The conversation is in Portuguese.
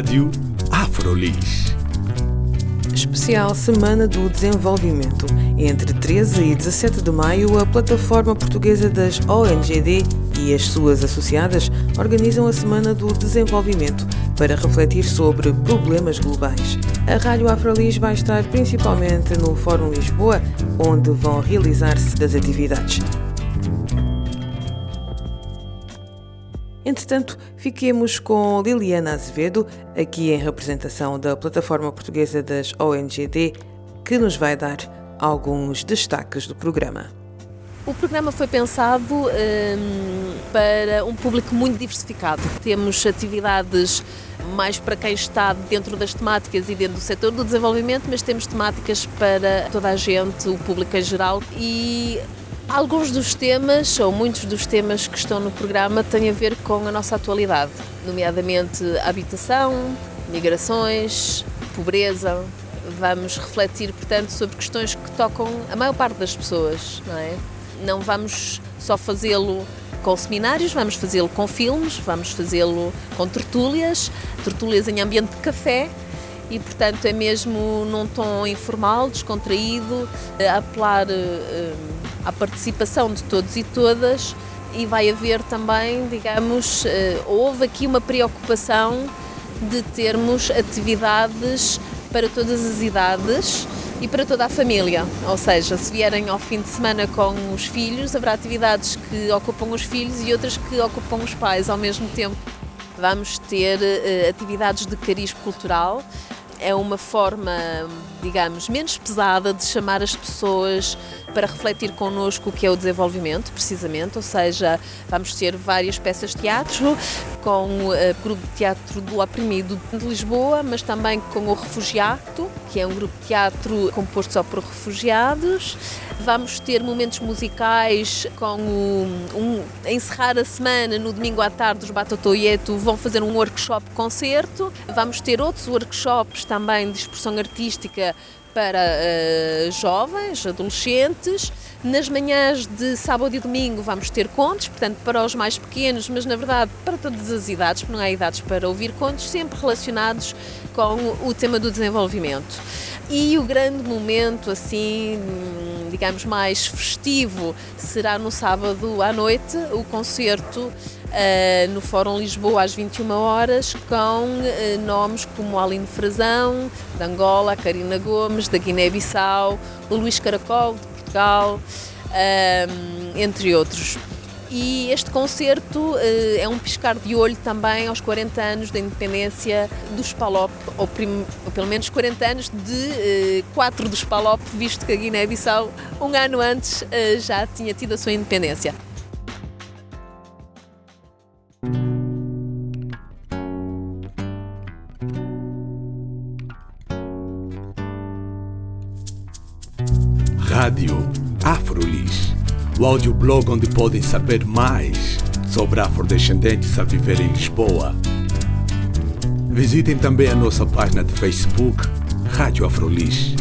Rádio Afrolis. Especial Semana do Desenvolvimento. Entre 13 e 17 de maio, a plataforma portuguesa das ONGD e as suas associadas organizam a Semana do Desenvolvimento para refletir sobre problemas globais. A Rádio Afrolis vai estar principalmente no Fórum Lisboa, onde vão realizar-se as atividades. Entretanto, fiquemos com Liliana Azevedo, aqui em representação da plataforma portuguesa das ONGD, que nos vai dar alguns destaques do programa. O programa foi pensado um, para um público muito diversificado. Temos atividades mais para quem está dentro das temáticas e dentro do setor do desenvolvimento, mas temos temáticas para toda a gente, o público em geral. E Alguns dos temas, ou muitos dos temas que estão no programa, têm a ver com a nossa atualidade, nomeadamente habitação, migrações, pobreza. Vamos refletir, portanto, sobre questões que tocam a maior parte das pessoas, não é? Não vamos só fazê-lo com seminários, vamos fazê-lo com filmes, vamos fazê-lo com tertúlias, tertúlias em ambiente de café, e, portanto, é mesmo num tom informal, descontraído, apelar uh, à participação de todos e todas e vai haver também, digamos, uh, houve aqui uma preocupação de termos atividades para todas as idades e para toda a família. Ou seja, se vierem ao fim de semana com os filhos, haverá atividades que ocupam os filhos e outras que ocupam os pais ao mesmo tempo. Vamos ter uh, atividades de cariz cultural, é uma forma, digamos, menos pesada de chamar as pessoas para refletir connosco o que é o desenvolvimento, precisamente, ou seja, vamos ter várias peças de teatro com o eh, grupo de teatro do Oprimido de Lisboa, mas também com o Refugiato, que é um grupo de teatro composto só por refugiados. Vamos ter momentos musicais com o, um, encerrar a semana no domingo à tarde os Batatoieto vão fazer um workshop concerto. Vamos ter outros workshops também de expressão artística para uh, jovens, adolescentes. Nas manhãs de sábado e domingo vamos ter contos, portanto, para os mais pequenos, mas na verdade para todas as idades, porque não há idades para ouvir contos, sempre relacionados com o tema do desenvolvimento. E o grande momento, assim, digamos, mais festivo será no sábado à noite, o concerto Uh, no Fórum Lisboa às 21 horas com uh, nomes como Aline Frazão, de Angola, Karina Gomes, da Guiné-Bissau, o Luís Caracol, de Portugal, uh, entre outros. E este concerto é um piscar de olho também aos 40 anos da independência dos PALOP, ou, ou pelo menos 40 anos de quatro dos PALOP, visto que a Guiné-Bissau, um ano antes, já tinha tido a sua independência. Rádio Afrolis, o audioblog onde podem saber mais sobre afrodescendentes a viver em Lisboa. Visitem também a nossa página de Facebook, Rádio Afrolis.